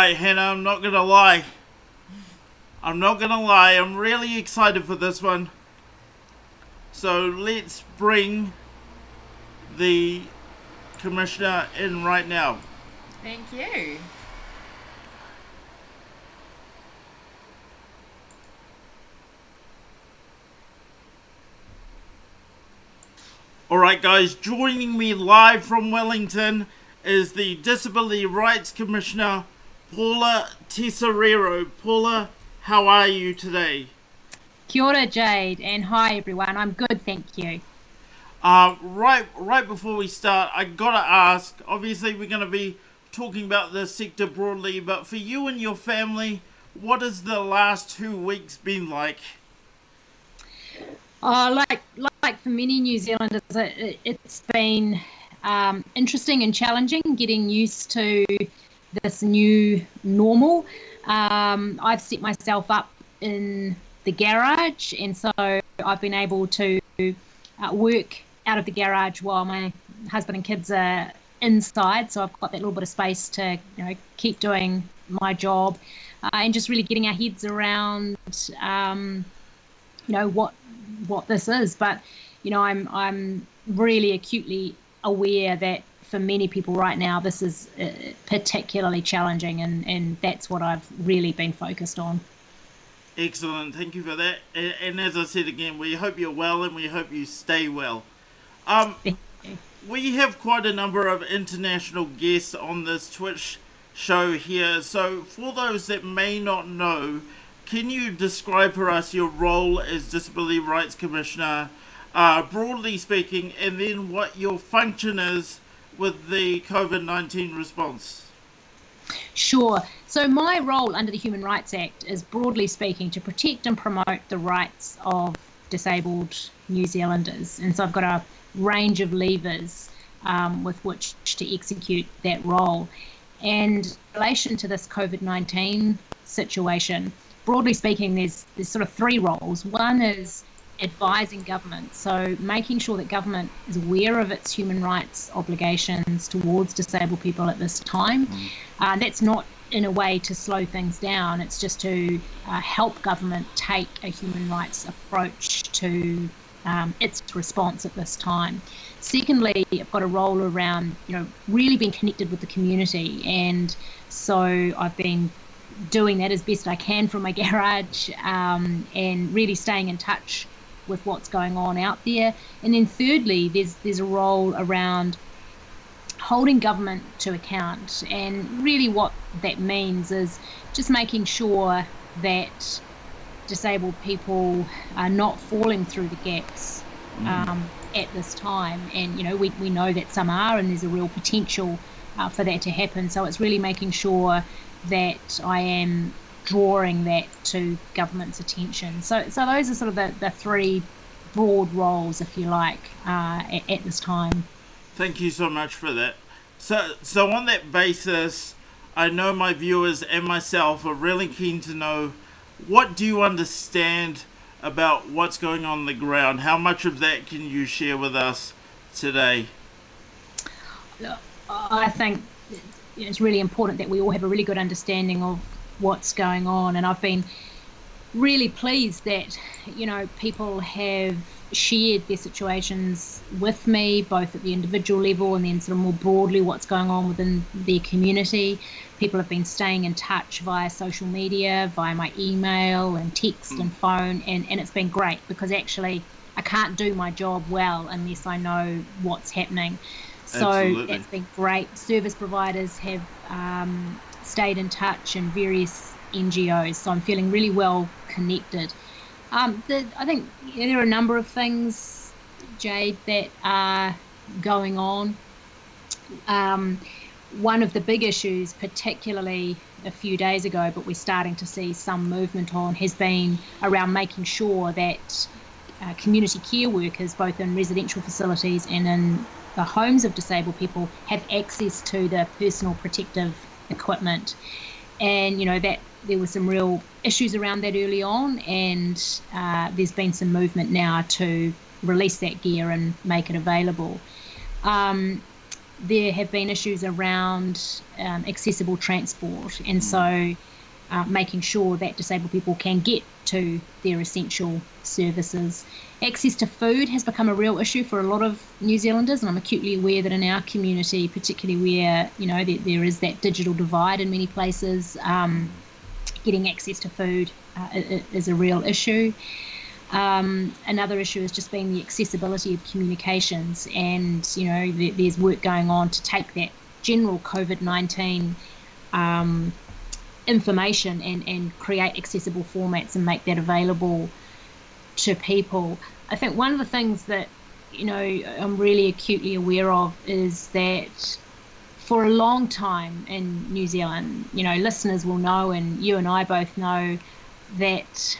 Alright, Hannah, I'm not gonna lie. I'm not gonna lie, I'm really excited for this one. So let's bring the commissioner in right now. Thank you. Alright, guys, joining me live from Wellington is the Disability Rights Commissioner, Paula Tesoriero. Paula, how are you today? Kia ora, Jade, and hi everyone. I'm good, thank you. Uh, right, right before we start, I gotta ask. Obviously, we're gonna be talking about the sector broadly, but for you and your family, what has the last two weeks been like? Uh, like like for many New Zealanders, it, it's been um, interesting and challenging getting used to this new normal. Um, I've set myself up in the garage, and so I've been able to uh, work out of the garage while my husband and kids are inside. So I've got that little bit of space to you know keep doing my job, uh, and just really getting our heads around um, you know what what this is. But you know I'm I'm really acutely aware that for many people right now this is uh, particularly challenging, and and that's what I've really been focused on. Excellent, thank you for that. And, and as I said again, we hope you're well and we hope you stay well. Um, we have quite a number of international guests on this Twitch show here. So, for those that may not know, can you describe for us your role as Disability Rights Commissioner, uh, broadly speaking, and then what your function is with the COVID 19 response? Sure. So, my role under the Human Rights Act is broadly speaking to protect and promote the rights of disabled New Zealanders. And so, I've got a range of levers um, with which to execute that role. And in relation to this COVID 19 situation, broadly speaking, there's, there's sort of three roles. One is advising government, so making sure that government is aware of its human rights obligations towards disabled people at this time. Mm. Uh, that's not in a way to slow things down, it's just to uh, help government take a human rights approach to um, its response at this time. Secondly, I've got a role around, you know, really being connected with the community, and so I've been doing that as best I can from my garage, um, and really staying in touch with what's going on out there. And then thirdly, there's there's a role around holding government to account, and really what that means is just making sure that disabled people are not falling through the gaps mm. um, at this time. And, you know, we, we know that some are, and there's a real potential uh, for that to happen. So it's really making sure that I am drawing that to government's attention. So, so those are sort of the, the three broad roles, if you like, uh, at, at this time. Thank you so much for that. So, so on that basis, I know my viewers and myself are really keen to know what do you understand about what's going on, on the ground? How much of that can you share with us today? I think it's really important that we all have a really good understanding of what's going on, and I've been really pleased that you know people have shared their situations with me, both at the individual level and then sort of more broadly what's going on within their community. People have been staying in touch via social media, via my email and text mm. and phone, and, and it's been great because actually I can't do my job well unless I know what's happening. So Absolutely. that's been great. Service providers have um, stayed in touch and various NGOs, so I'm feeling really well connected. Um, the, I think there are a number of things, Jade, that are going on. Um, one of the big issues, particularly a few days ago, but we're starting to see some movement on, has been around making sure that uh, community care workers, both in residential facilities and in the homes of disabled people, have access to the personal protective equipment. And, you know, that there were some real issues around that early on, and uh, there's been some movement now to release that gear and make it available. Um, there have been issues around um, accessible transport, and so uh, making sure that disabled people can get to their essential services. Access to food has become a real issue for a lot of New Zealanders, and I'm acutely aware that in our community, particularly where you know there, there is that digital divide in many places, um, getting access to food uh, is a real issue. Um, another issue has just been the accessibility of communications, and you know there, there's work going on to take that general COVID nineteen um, information and and create accessible formats and make that available to people. I think one of the things that you know I'm really acutely aware of is that for a long time in New Zealand, you know, listeners will know, and you and I both know that.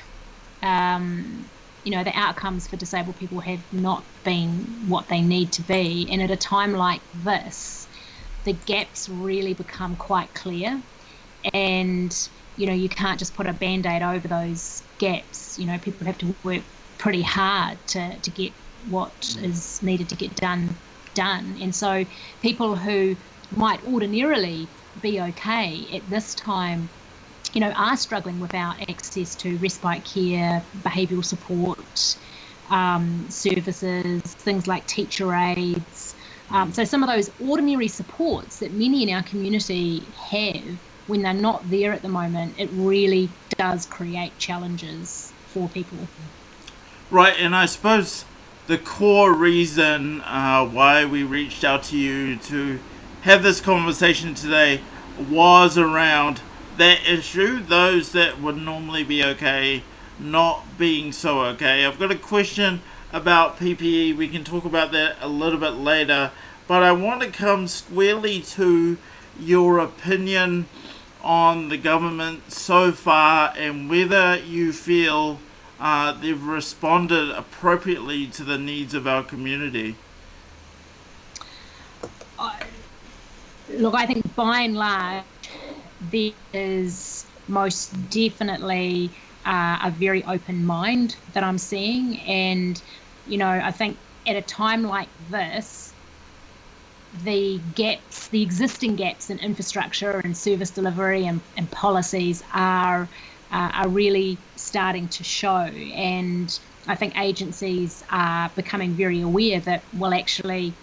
Um, you know the outcomes for disabled people have not been what they need to be and at a time like this the gaps really become quite clear and you know you can't just put a band-aid over those gaps. You know people have to work pretty hard to, to get what is needed to get done done. And so people who might ordinarily be okay at this time you know, are struggling without access to respite care, behavioural support um, services, things like teacher aids. Um, so some of those ordinary supports that many in our community have, when they're not there at the moment, it really does create challenges for people. Right, and I suppose the core reason uh, why we reached out to you to have this conversation today was around that issue, those that would normally be okay not being so okay. I've got a question about PPE. We can talk about that a little bit later, but I want to come squarely to your opinion on the government so far and whether you feel uh, they've responded appropriately to the needs of our community. look, I think by and large, there is most definitely uh, a very open mind that I'm seeing. And, you know, I think at a time like this, the gaps, the existing gaps in infrastructure and service delivery and, and policies are uh, are really starting to show. And I think agencies are becoming very aware that, well, actually,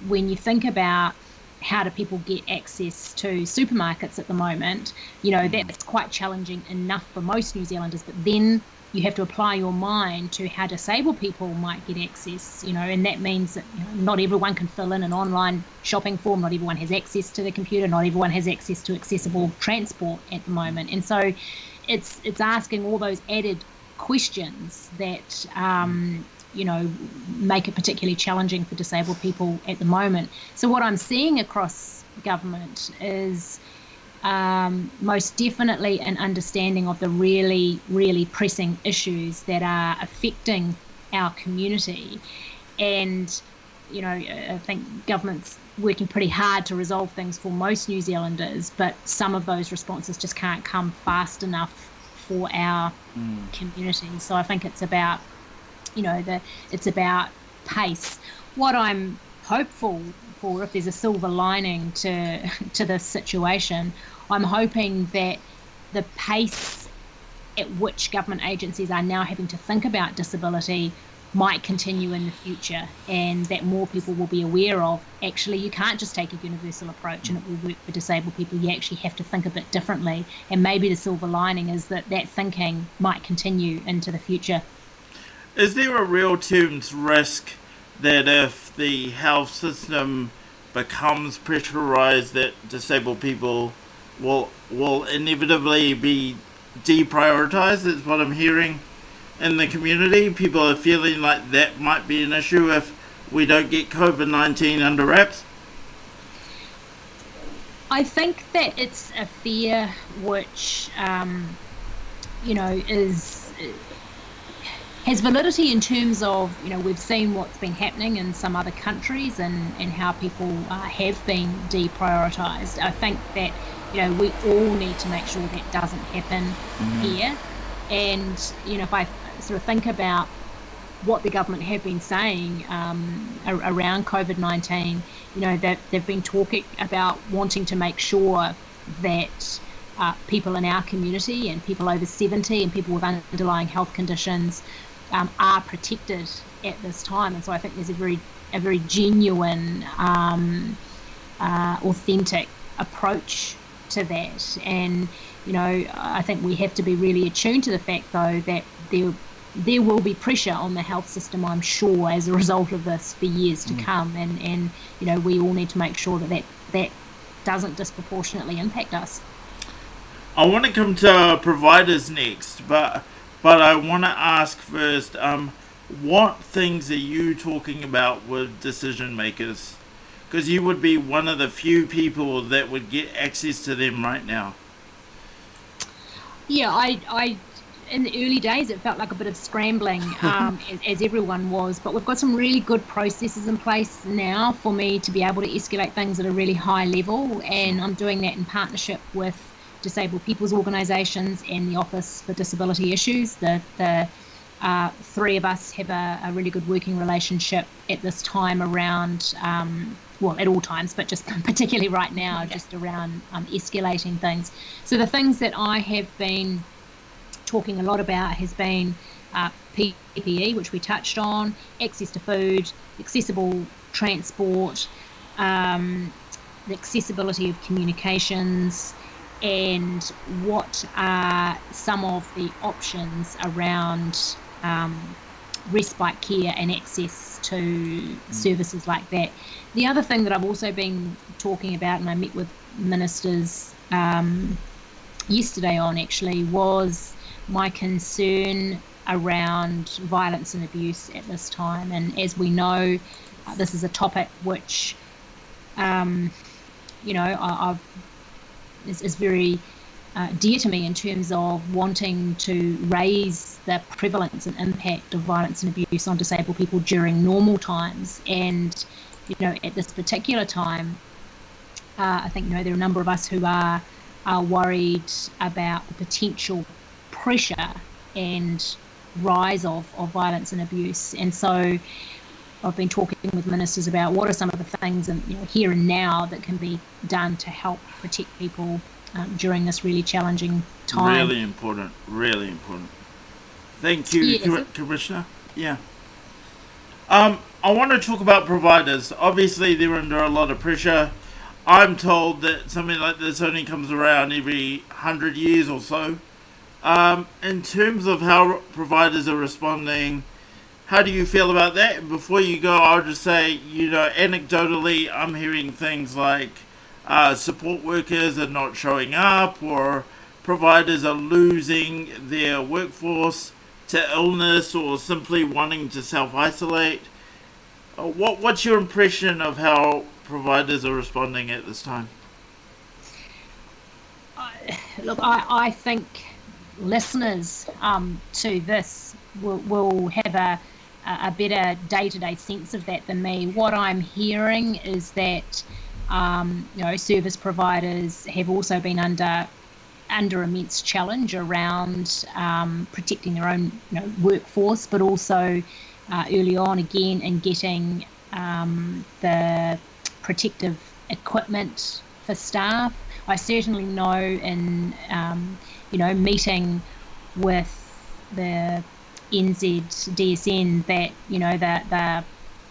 when you think about how do people get access to supermarkets at the moment, you know, that's quite challenging enough for most New Zealanders. But then you have to apply your mind to how disabled people might get access, you know, and that means that you know, not everyone can fill in an online shopping form, not everyone has access to the computer, not everyone has access to accessible transport at the moment. And so it's it's asking all those added questions that um, you know, make it particularly challenging for disabled people at the moment. So what I'm seeing across government is um, most definitely an understanding of the really, really pressing issues that are affecting our community. And, you know, I think government's working pretty hard to resolve things for most New Zealanders, but some of those responses just can't come fast enough for our mm. community. So I think it's about you know, the it's about pace. What I'm hopeful for, if there's a silver lining to to this situation, I'm hoping that the pace at which government agencies are now having to think about disability might continue in the future and that more people will be aware of actually you can't just take a universal approach and it will work for disabled people. You actually have to think a bit differently. And maybe the silver lining is that that thinking might continue into the future. Is there a real terms risk that if the health system becomes pressurized that disabled people will will inevitably be deprioritized is what I'm hearing in the community. People are feeling like that might be an issue if we don't get COVID nineteen under wraps. I think that it's a fear which um, you know is has validity in terms of you know we've seen what's been happening in some other countries and and how people uh, have been deprioritized. I think that you know we all need to make sure that doesn't happen mm-hmm. here. And you know if I sort of think about what the government have been saying um, around COVID 19. You know, that they've been talking about wanting to make sure that uh, people in our community and people over 70 and people with underlying health conditions um, are protected at this time. And so I think there's a very, a very genuine, um, uh, authentic approach to that. And, you know, I think we have to be really attuned to the fact, though, that there there will be pressure on the health system, I'm sure, as a result of this for years to mm. come. And, and, you know, we all need to make sure that that, that doesn't disproportionately impact us. I want to come to providers next, but but I want to ask first, um, what things are you talking about with decision makers? Because you would be one of the few people that would get access to them right now. Yeah, I, I in the early days, it felt like a bit of scrambling, um, as, as, everyone was. But we've got some really good processes in place now for me to be able to escalate things at a really high level, and I'm doing that in partnership with disabled people's organisations and the Office for Disability Issues. The, the uh, three of us have a, a, really good working relationship at this time around, um, well, at all times, but just particularly right now, just around um, escalating things. So the things that I have been talking a lot about has been uh, PPE, which we touched on, access to food, accessible transport, um, the accessibility of communications, and what are some of the options around um, respite care and access to mm. services like that. The other thing that I've also been talking about, and I met with ministers um, yesterday on actually, was my concern around violence and abuse at this time. And as we know, uh, this is a topic which, um, you know, I, have is, is very uh, dear to me in terms of wanting to raise the prevalence and impact of violence and abuse on disabled people during normal times. And, you know, at this particular time, uh, I think, you know, there are a number of us who are, are worried about the potential pressure and rise of, of violence and abuse. And so I've been talking with ministers about what are some of the things and you know, here and now that can be done to help protect people um, during this really challenging time. Really important, really important. Thank you, yeah, Commissioner. Yeah. Um, I want to talk about providers. Obviously, they're under a lot of pressure. I'm told that something like this only comes around every hundred years or so. Um, in terms of how providers are responding, how do you feel about that? Before you go, I'll just say, you know, anecdotally, I'm hearing things like uh, support workers are not showing up, or providers are losing their workforce to illness, or simply wanting to self isolate. Uh, what What's your impression of how providers are responding at this time? Uh, look, I, I think listeners um, to this will, will have a, a better day to day sense of that than me. What I'm hearing is that um, you know service providers have also been under under immense challenge around um, protecting their own you know, workforce, but also uh, early on again in getting um, the protective equipment for staff. I certainly know in um, you know, meeting with the NZ DSN that, you know, that they're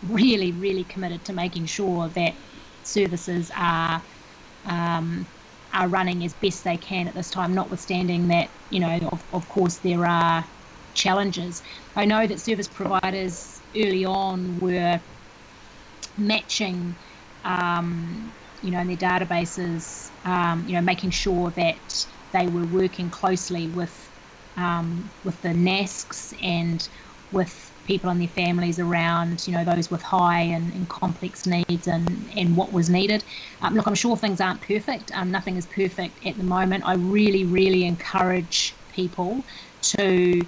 really, really committed to making sure that services are um, are running as best they can at this time, notwithstanding that, you know, of, of course there are challenges. I know that service providers early on were matching, um, you know, in their databases, um, you know, making sure that they were working closely with um, with the NASCs and with people and their families around, you know, those with high and, and complex needs and, and what was needed. Um, look, I'm sure things aren't perfect. Um, nothing is perfect at the moment. I really, really encourage people to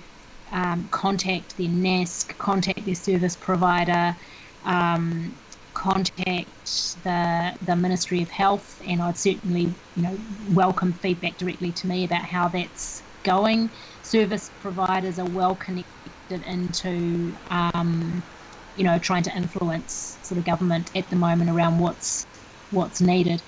um, contact their NASC, contact their service provider, um, contact the the Ministry of Health, and I'd certainly you know welcome feedback directly to me about how that's going. Service providers are well connected into, um, you know, trying to influence sort of government at the moment around what's what's needed.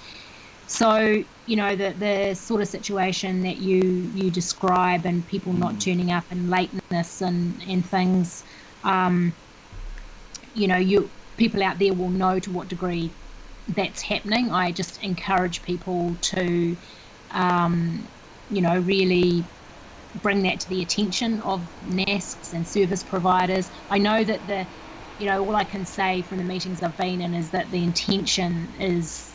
So you know the the sort of situation that you you describe and people not mm. turning up and lateness and and things, um, you know, you people out there will know to what degree that's happening. I just encourage people to, um, you know, really bring that to the attention of NASCs and service providers. I know that the, you know, all I can say from the meetings I've been in is that the intention is,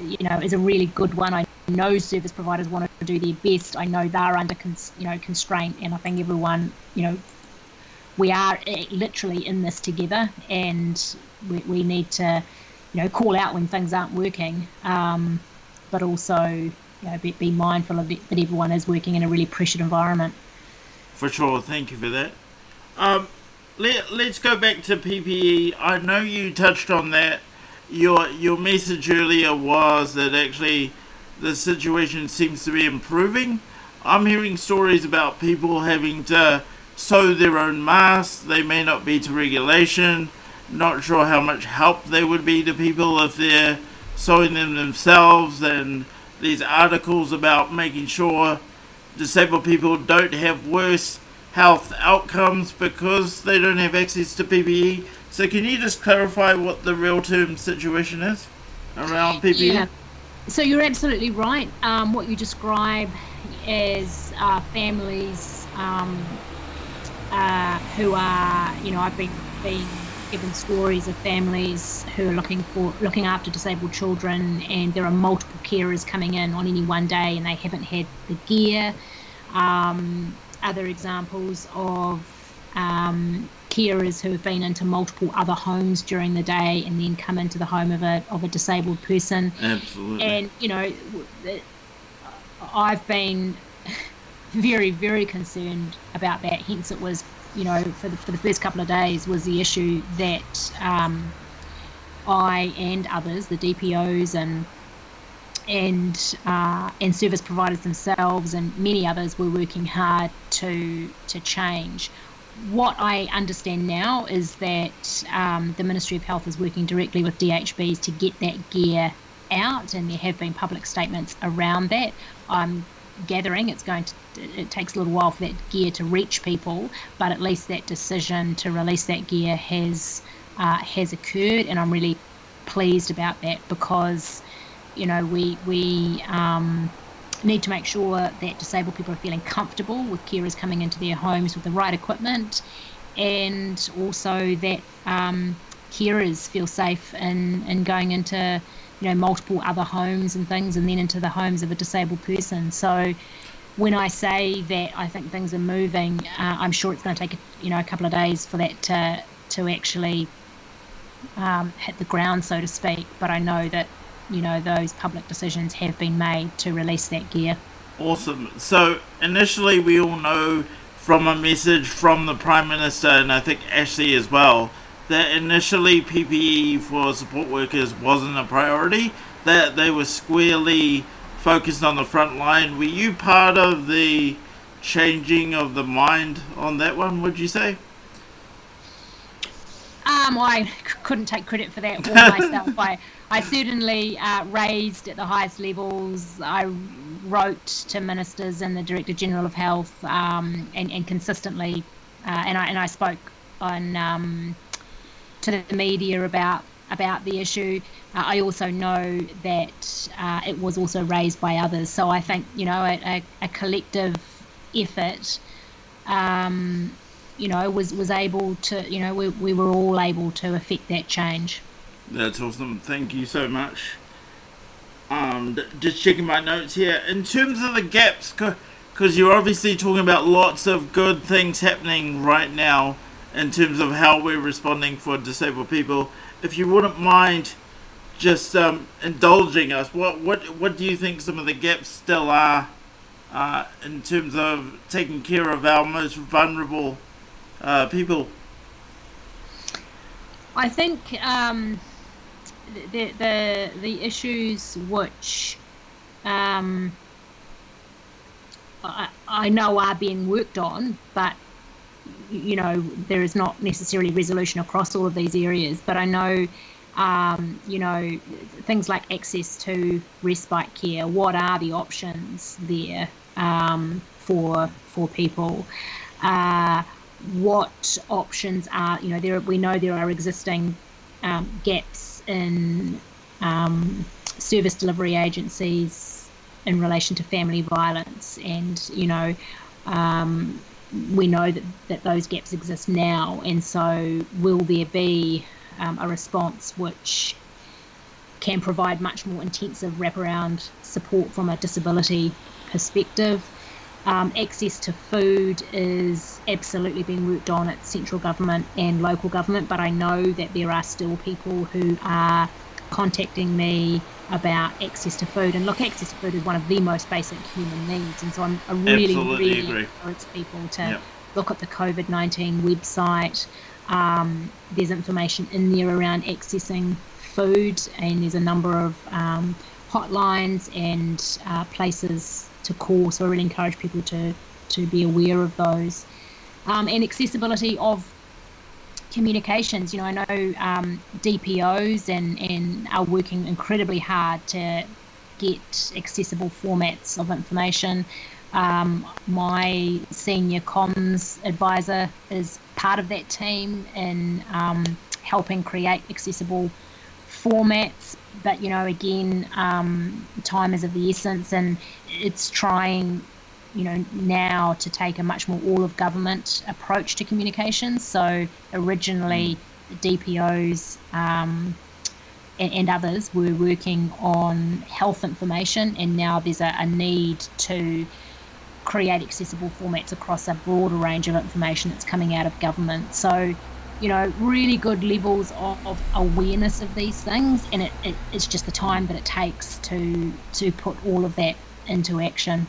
you know, is a really good one. I know service providers want to do their best. I know they're under, cons- you know, constraint, and I think everyone, you know, we are eh, literally in this together, and we, we need to you know, call out when things aren't working, um, but also you know, be, be mindful of it, that everyone is working in a really pressured environment. For sure, thank you for that. Um, let, let's go back to PPE. I know you touched on that. Your your message earlier was that actually the situation seems to be improving. I'm hearing stories about people having to sew their own masks. They may not be to regulation. Not sure how much help they would be to people if they're sewing them themselves, and these articles about making sure disabled people don't have worse health outcomes because they don't have access to PPE. So, can you just clarify what the real term situation is around PPE? Yeah. So, you're absolutely right. Um, what you describe as uh, families um, uh, who are, you know, I've been, been given stories of families who are looking for looking after disabled children, and there are multiple carers coming in on any one day, and they haven't had the gear. Um, other examples of um, carers who have been into multiple other homes during the day and then come into the home of a of a disabled person. Absolutely. And you know, I've been very very concerned about that. Hence, it was you know, for the, for the first couple of days was the issue that um, I and others, the DPOs and and uh, and service providers themselves and many others were working hard to to change. What I understand now is that um, the Ministry of Health is working directly with DHBs to get that gear out, and there have been public statements around that. I'm gathering it's going to it takes a little while for that gear to reach people but at least that decision to release that gear has uh, has occurred and I'm really pleased about that because you know we we um, need to make sure that disabled people are feeling comfortable with carers coming into their homes with the right equipment and also that um, carers feel safe in, in going into you know multiple other homes and things and then into the homes of a disabled person so when I say that I think things are moving, uh, I'm sure it's going to take you know a couple of days for that to to actually um, hit the ground, so to speak. But I know that you know those public decisions have been made to release that gear. Awesome. So initially, we all know from a message from the Prime Minister and I think Ashley as well that initially PPE for support workers wasn't a priority, that they were squarely focused on the front line. Were you part of the changing of the mind on that one, would you say? Um, I couldn't take credit for that for myself. I, I certainly uh, raised at the highest levels. I wrote to ministers and the Director General of Health, um, and, and consistently, uh, and I and I spoke on um, to the media about about the issue. Uh, I also know that uh, it was also raised by others. So I think you know a, a, a collective effort, um, you know, was was able to you know we we were all able to affect that change. That's awesome. Thank you so much. Um, just checking my notes here. In terms of the gaps, because you're obviously talking about lots of good things happening right now in terms of how we're responding for disabled people. If you wouldn't mind just um, indulging us, what, what, what do you think some of the gaps still are uh, in terms of taking care of our most vulnerable uh, people? I think um, the, the, the issues which um, I, I know are being worked on, but you know there is not necessarily resolution across all of these areas. But I know. Um, you know, things like access to respite care. What are the options there um, for for people? Uh, what options are? You know, there we know there are existing um, gaps in um, service delivery agencies in relation to family violence, and you know, um, we know that, that those gaps exist now, and so will there be um, a response which can provide much more intensive wraparound support from a disability perspective? Um, access to food is absolutely being worked on at central government and local government, but I know that there are still people who are contacting me about access to food. And look, access to food is one of the most basic human needs, and so I'm, I really, Absolutely really agree. encourage people to Yep. look at the COVID 19 website. Um, there's information in there around accessing food, and there's a number of um, hotlines and uh, places to call. So I really encourage people to to be aware of those, um, and accessibility of communications. You know, I know um, DPOs and and are working incredibly hard to get accessible formats of information. Um, my senior comms advisor is part of that team in um, helping create accessible formats. But you know, again, um, time is of the essence, and it's trying, you know, now to take a much more all of government approach to communications. So originally, DPOs. Um, and, and others were working on health information, and now there's a, a need to create accessible formats across a broader range of information that's coming out of government. So, you know, really good levels of, of awareness of these things, and it, it, it's just the time that it takes to to put all of that into action.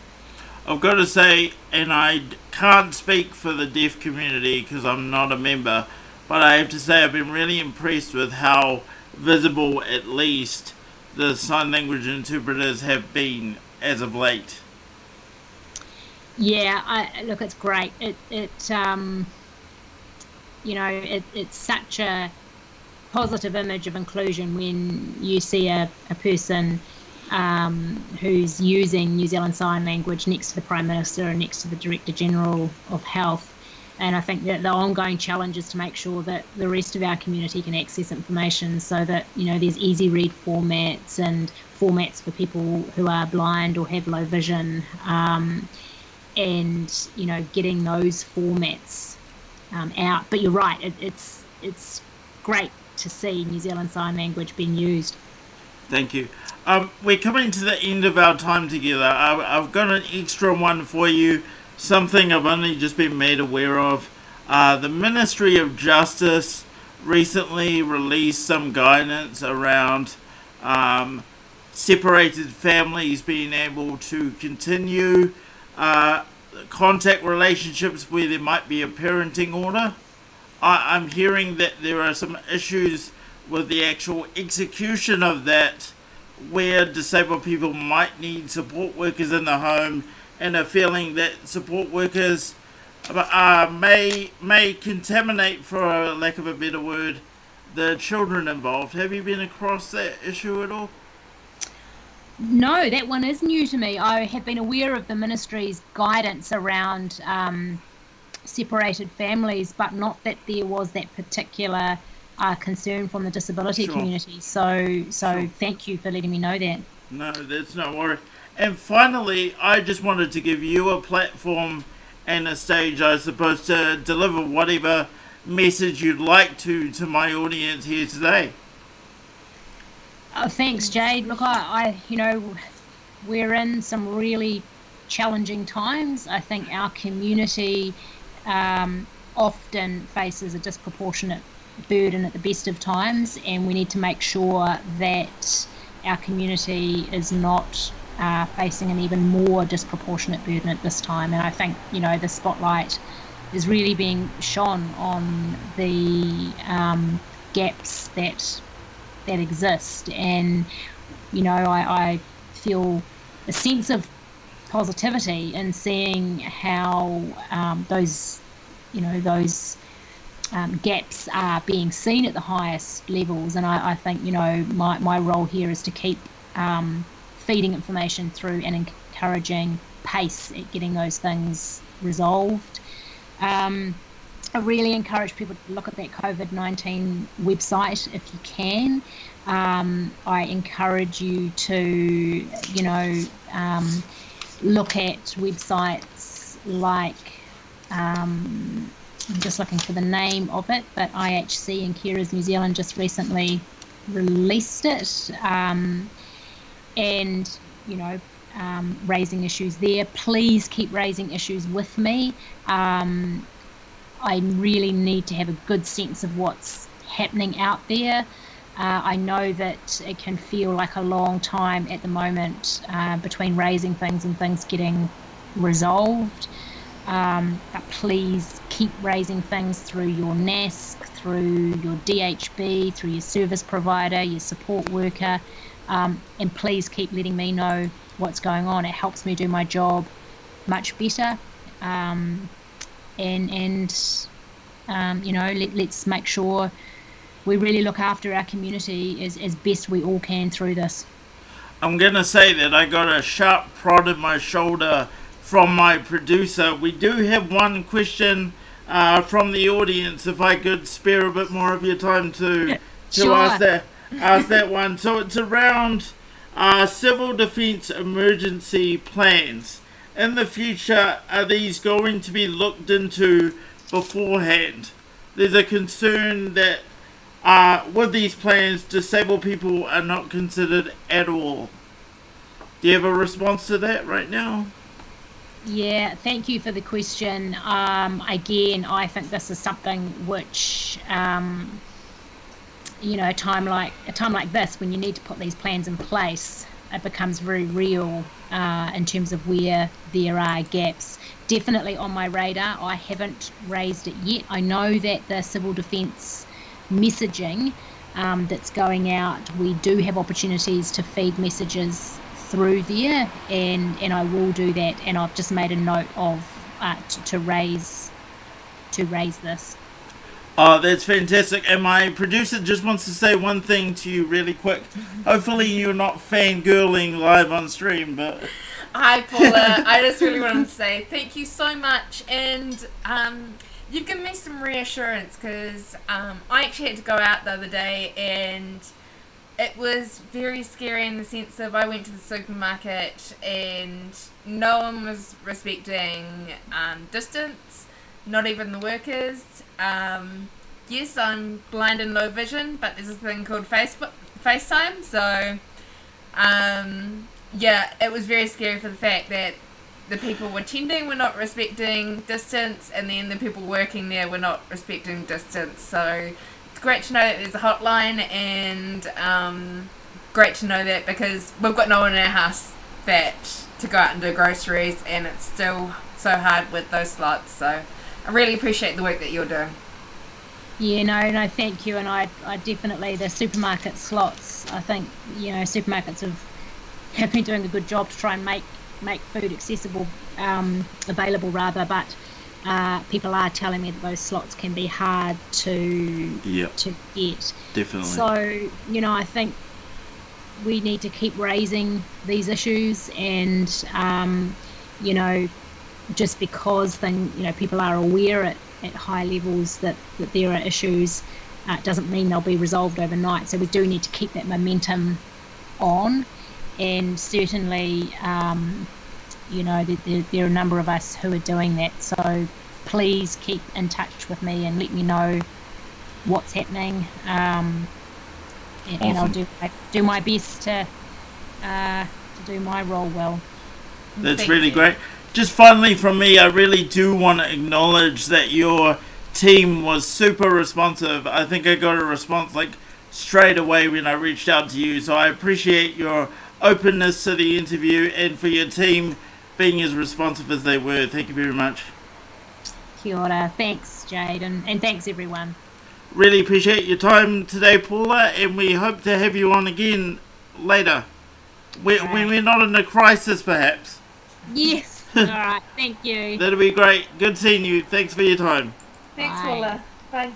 I've got to say, and I can't speak for the deaf community because I'm not a member, but I have to say I've been really impressed with how visible, at least, the sign language interpreters have been as of late. Yeah, I, look, it's great. It, it, um, you know, it, it's such a positive image of inclusion when you see a, a person um, who's using New Zealand Sign Language next to the Prime Minister and next to the Director General of Health. And I think that the ongoing challenge is to make sure that the rest of our community can access information so that, you know, there's easy read formats and formats for people who are blind or have low vision. Um, and, you know, getting those formats um, out. But you're right, it, it's, it's great to see New Zealand Sign Language being used. Thank you. Um, we're coming to the end of our time together. I, I've got an extra one for you, something I've only just been made aware of. Uh, the Ministry of Justice recently released some guidance around um, separated families being able to continue uh, contact relationships where there might be a parenting order. I, I'm hearing that there are some issues with the actual execution of that where disabled people might need support workers in the home and a feeling that support workers uh, may may contaminate for a lack of a better word the children involved have you been across that issue at all No, that one is new to me. I have been aware of the ministry's guidance around um, separated families, but not that there was that particular uh, concern from the disability Sure. community. So, so Sure. thank you for letting me know that. No, that's no worry. And finally, I just wanted to give you a platform and a stage, I suppose, to deliver whatever message you'd like to to my audience here today. Oh, thanks, Jade. Look, I, I, you know, we're in some really challenging times. I think our community um, often faces a disproportionate burden at the best of times, and we need to make sure that our community is not uh, facing an even more disproportionate burden at this time. And I think, you know, the spotlight is really being shone on the um, gaps that that exist and you know I, I feel a sense of positivity in seeing how um, those, you know, those um, gaps are being seen at the highest levels. And I, I, think, you know, my, my role here is to keep um, feeding information through and encouraging pace at getting those things resolved. Um, I really encourage people to look at that COVID 19 website if you can. Um, I encourage you to, you know, um, look at websites like, um, I'm just looking for the name of it, but IHC and Carers New Zealand just recently released it. Um, and, you know, um, raising issues there. Please keep raising issues with me. Um, I really need to have a good sense of what's happening out there. Uh, I know that it can feel like a long time at the moment uh, between raising things and things getting resolved. Um, but please keep raising things through your NASC, through your DHB, through your service provider, your support worker, um, and please keep letting me know what's going on. It helps me do my job much better. Um, and and um, you know, let, let's make sure we really look after our community as, as best we all can through this. I'm going to say that I got a sharp prod in my shoulder from my producer. We do have one question uh, from the audience, if I could spare a bit more of your time to, to sure. ask that ask that one. So it's around uh, civil defence emergency plans. In the future, are these going to be looked into beforehand? There's a concern that uh, with these plans, disabled people are not considered at all. Do you have a response to that right now? Yeah, thank you for the question. Um, again, I think this is something which um, you know, a time like a time like this when you need to put these plans in place, it becomes very real uh, in terms of where there are gaps. Definitely on my radar. I haven't raised it yet. I know that the civil defence messaging um, that's going out, we do have opportunities to feed messages through there, and and I will do that. And I've just made a note of uh, to, to raise to raise this. Oh, that's fantastic. And my producer just wants to say one thing to you really quick. Hopefully, you're not fangirling live on stream, but. Hi, Paula. I just really wanted to say thank you so much. And um, you've given me some reassurance because um, I actually had to go out the other day and it was very scary in the sense of I went to the supermarket and no one was respecting um, distance, not even the workers um, yes, I'm blind and low vision, but there's a thing called Facebook FaceTime. So, um, yeah, it was very scary for the fact that the people attending were not respecting distance, and then the people working there were not respecting distance. So, it's great to know that there's a hotline, and um, great to know that because we've got no one in our house that to go out and do groceries, and it's still so hard with those slots. So. I really appreciate the work that you're doing. Yeah, no, no, thank you. And I, I definitely the supermarket slots. I think you know supermarkets have have been doing a good job to try and make make food accessible, um, available rather. But uh, people are telling me that those slots can be hard to yep. to get. Definitely. So you know, I think we need to keep raising these issues, and um, you know, just because then you know people are aware at, at high levels that, that there are issues uh, doesn't mean they'll be resolved overnight. So we do need to keep that momentum on, and certainly, um, you know, there, there, are a number of us who are doing that. So please keep in touch with me and let me know what's happening, um, and, awesome. and, I'll do do my best to uh, to do my role well. That's Thank really you. great just finally from me, I really do want to acknowledge that your team was super responsive. I think I got a response like straight away when I reached out to you. So I appreciate your openness to the interview and for your team being as responsive as they were. Thank you very much. Kia ora. Thanks, Jade, and, and thanks everyone. Really appreciate your time today, Paula, and we hope to have you on again later. When, right. when we're not in a crisis, perhaps. Yes. All right. Thank you. That'll be great. Good seeing you. Thanks for your time. Thanks, Bye. Paula. Bye.